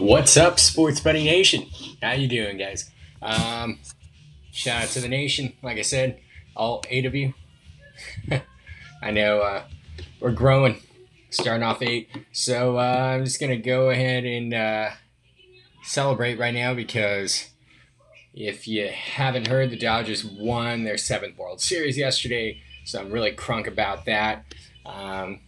What's up, Sports Buddy Nation? How you doing, guys? Um, shout out to the nation. Like I said, all eight of you. I know uh, we're growing, starting off eight. So uh, I'm just gonna go ahead and uh, celebrate right now because if you haven't heard, the Dodgers won their seventh World Series yesterday. So I'm really crunk about that. Um,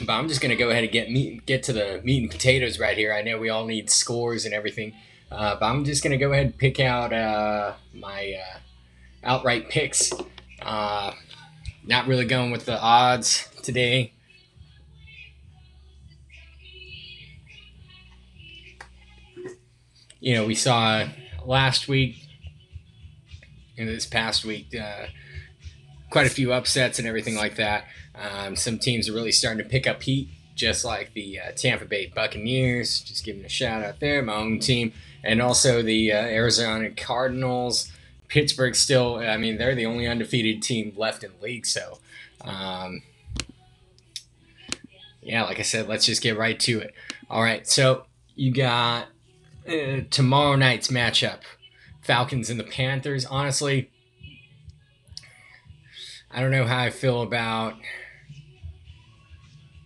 but I'm just gonna go ahead and get meat, get to the meat and potatoes right here. I know we all need scores and everything, uh, but I'm just gonna go ahead and pick out uh, my uh, outright picks. Uh, not really going with the odds today. You know, we saw last week and this past week uh, quite a few upsets and everything like that. Um, some teams are really starting to pick up heat, just like the uh, Tampa Bay Buccaneers. Just giving a shout out there, my own team, and also the uh, Arizona Cardinals. Pittsburgh still, I mean, they're the only undefeated team left in the league. So, um, yeah, like I said, let's just get right to it. All right, so you got uh, tomorrow night's matchup Falcons and the Panthers. Honestly, I don't know how I feel about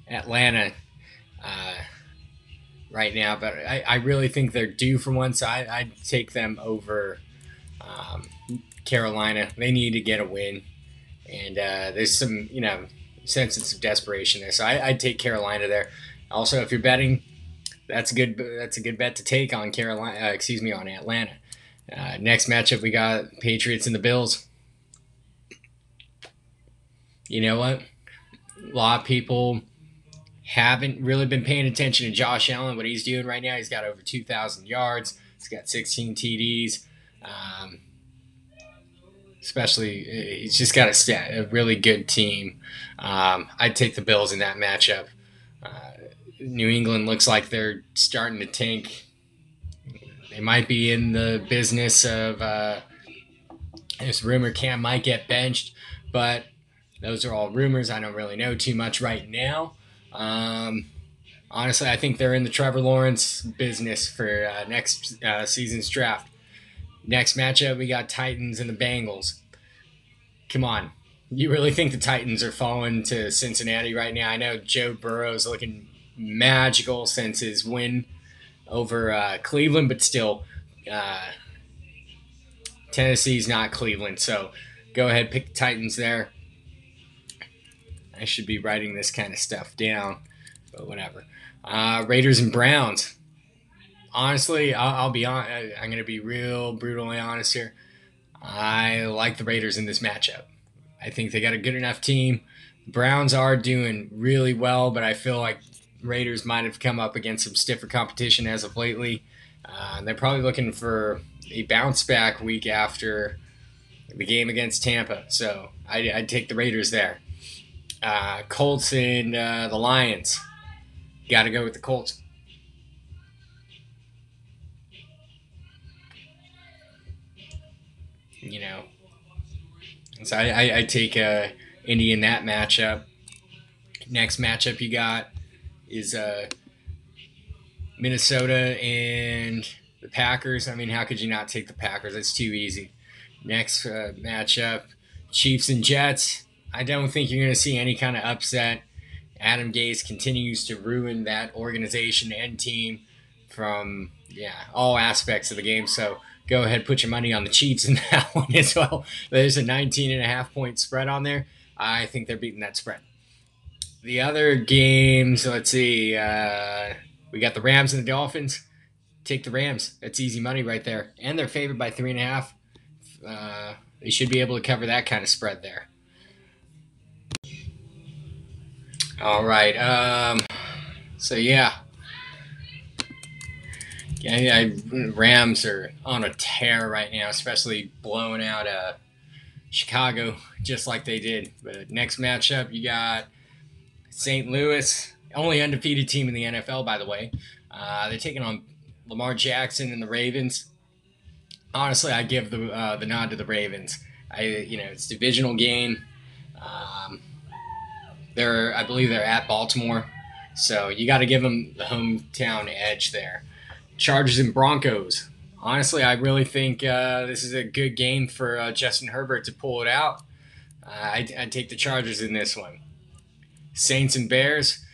Atlanta uh, right now, but I, I really think they're due for one. So I, I'd take them over um, Carolina. They need to get a win, and uh, there's some you know sense of desperation there. So I, I'd take Carolina there. Also, if you're betting, that's a good that's a good bet to take on Carolina. Uh, excuse me, on Atlanta. Uh, next matchup, we got Patriots and the Bills. You know what? A lot of people haven't really been paying attention to Josh Allen, what he's doing right now. He's got over 2,000 yards. He's got 16 TDs. Um, especially, he's just got a, stat, a really good team. Um, I'd take the Bills in that matchup. Uh, New England looks like they're starting to tank. They might be in the business of uh, rumor Cam might get benched, but those are all rumors. I don't really know too much right now. Um, honestly, I think they're in the Trevor Lawrence business for uh, next uh, season's draft. Next matchup, we got Titans and the Bengals. Come on. You really think the Titans are falling to Cincinnati right now? I know Joe Burrow's looking magical since his win over uh, Cleveland, but still, uh, Tennessee's not Cleveland. So go ahead, pick the Titans there. I should be writing this kind of stuff down, but whatever. Uh, Raiders and Browns. Honestly, I'll, I'll be on. I'm going to be real brutally honest here. I like the Raiders in this matchup. I think they got a good enough team. The Browns are doing really well, but I feel like Raiders might have come up against some stiffer competition as of lately. Uh, they're probably looking for a bounce back week after the game against Tampa. So I'd, I'd take the Raiders there. Uh, Colts and uh, the Lions. Got to go with the Colts. You know, so I, I, I take uh, Indy in that matchup. Next matchup you got is uh, Minnesota and the Packers. I mean, how could you not take the Packers? It's too easy. Next uh, matchup, Chiefs and Jets. I don't think you're going to see any kind of upset. Adam Gase continues to ruin that organization and team from yeah all aspects of the game. So go ahead, put your money on the Chiefs in that one as well. There's a 19 and a half point spread on there. I think they're beating that spread. The other games, let's see. Uh, we got the Rams and the Dolphins. Take the Rams. That's easy money right there, and they're favored by three and a half. Uh, they should be able to cover that kind of spread there. All right. Um, so yeah. Yeah, Rams are on a tear right now, especially blowing out uh, Chicago just like they did. But next matchup, you got St. Louis, only undefeated team in the NFL, by the way. Uh, they're taking on Lamar Jackson and the Ravens. Honestly, I give the uh, the nod to the Ravens. I you know it's divisional game. Um, they're, I believe, they're at Baltimore, so you got to give them the hometown edge there. Chargers and Broncos. Honestly, I really think uh, this is a good game for uh, Justin Herbert to pull it out. Uh, I'd, I'd, take the Chargers in this one. Saints and Bears.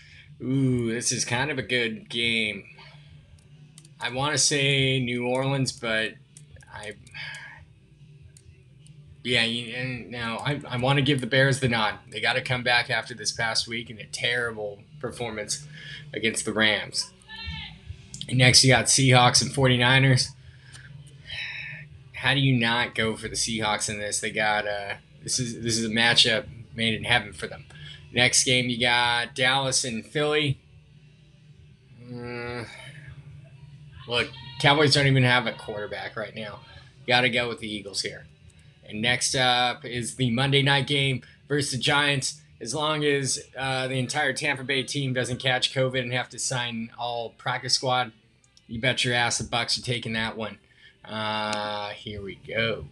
Ooh, this is kind of a good game. I want to say New Orleans, but I. Yeah, and now I, I want to give the Bears the nod. They got to come back after this past week and a terrible performance against the Rams. And next, you got Seahawks and 49ers. How do you not go for the Seahawks in this? They got uh, this is this is a matchup made in heaven for them. Next game, you got Dallas and Philly. Uh, look, Cowboys don't even have a quarterback right now. Got to go with the Eagles here. And next up is the Monday night game versus the Giants as long as uh, the entire Tampa Bay team doesn't catch COVID and have to sign all practice squad, you bet your ass the Bucs are taking that one. Uh, here we go.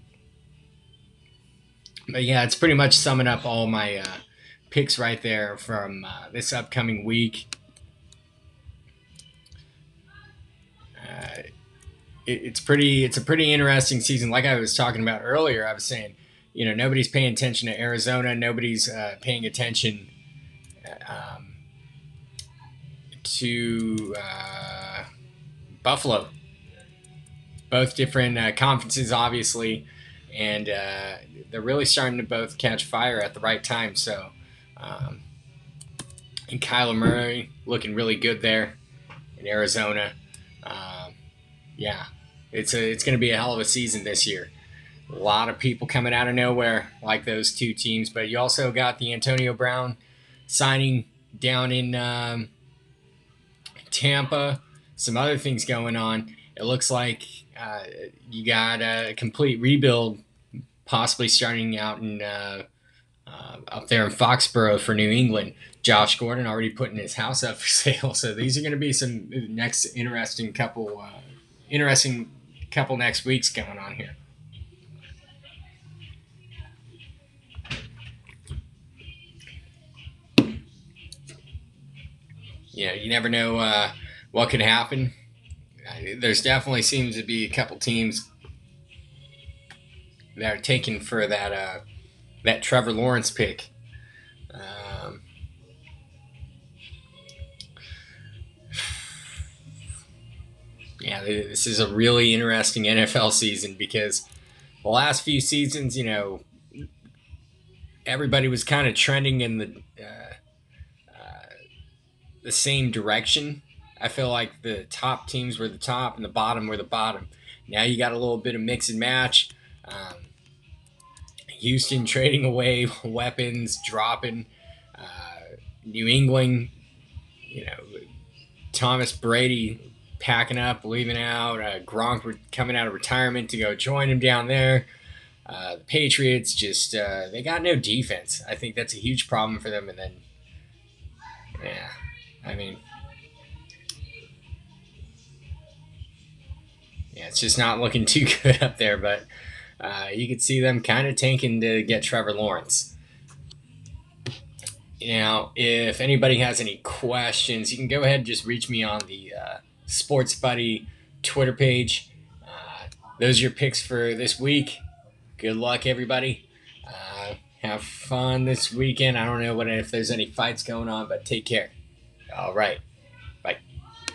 But yeah, it's pretty much summing up all my uh, picks right there from uh, this upcoming week. Uh, it, it's pretty. It's a pretty interesting season. Like I was talking about earlier, I was saying you know nobody's paying attention to Arizona. Nobody's uh, paying attention um, to uh, Buffalo. Both different uh, conferences, obviously, and uh, they're really starting to both catch fire at the right time. So, um, and Kyler Murray looking really good there in Arizona. Um, yeah, it's a it's going to be a hell of a season this year a lot of people coming out of nowhere like those two teams. But you also got the Antonio Brown signing down in um, Tampa. Some other things going on. It looks like uh, you got a complete rebuild, possibly starting out in uh, uh, up there in Foxborough for New England. Josh Gordon already putting his house up for sale. So these are going to be some next interesting couple, uh, interesting couple next weeks going on here. you know, you never know uh, what could happen. There's definitely seems to be a couple teams that are taking for that uh, that Trevor Lawrence pick. Um, yeah, this is a really interesting NFL season because the last few seasons, you know, everybody was kind of trending in the uh, the same direction. I feel like the top teams were the top and the bottom were the bottom. Now you got a little bit of mix and match. Um, Houston trading away weapons, dropping. Uh, New England, you know, Thomas Brady packing up, leaving out. Uh, Gronk coming out of retirement to go join him down there. Uh, the Patriots just uh, they got no defense. I think that's a huge problem for them. And then, yeah, I mean, yeah, it's just not looking too good up there, but uh, you could see them kind of tanking to get Trevor Lawrence. Now, if anybody has any questions, you can go ahead and just reach me on the Sports Buddy Twitter page. Uh, those are your picks for this week. Good luck, everybody. Uh, have fun this weekend. I don't know what if there's any fights going on, but take care. All right.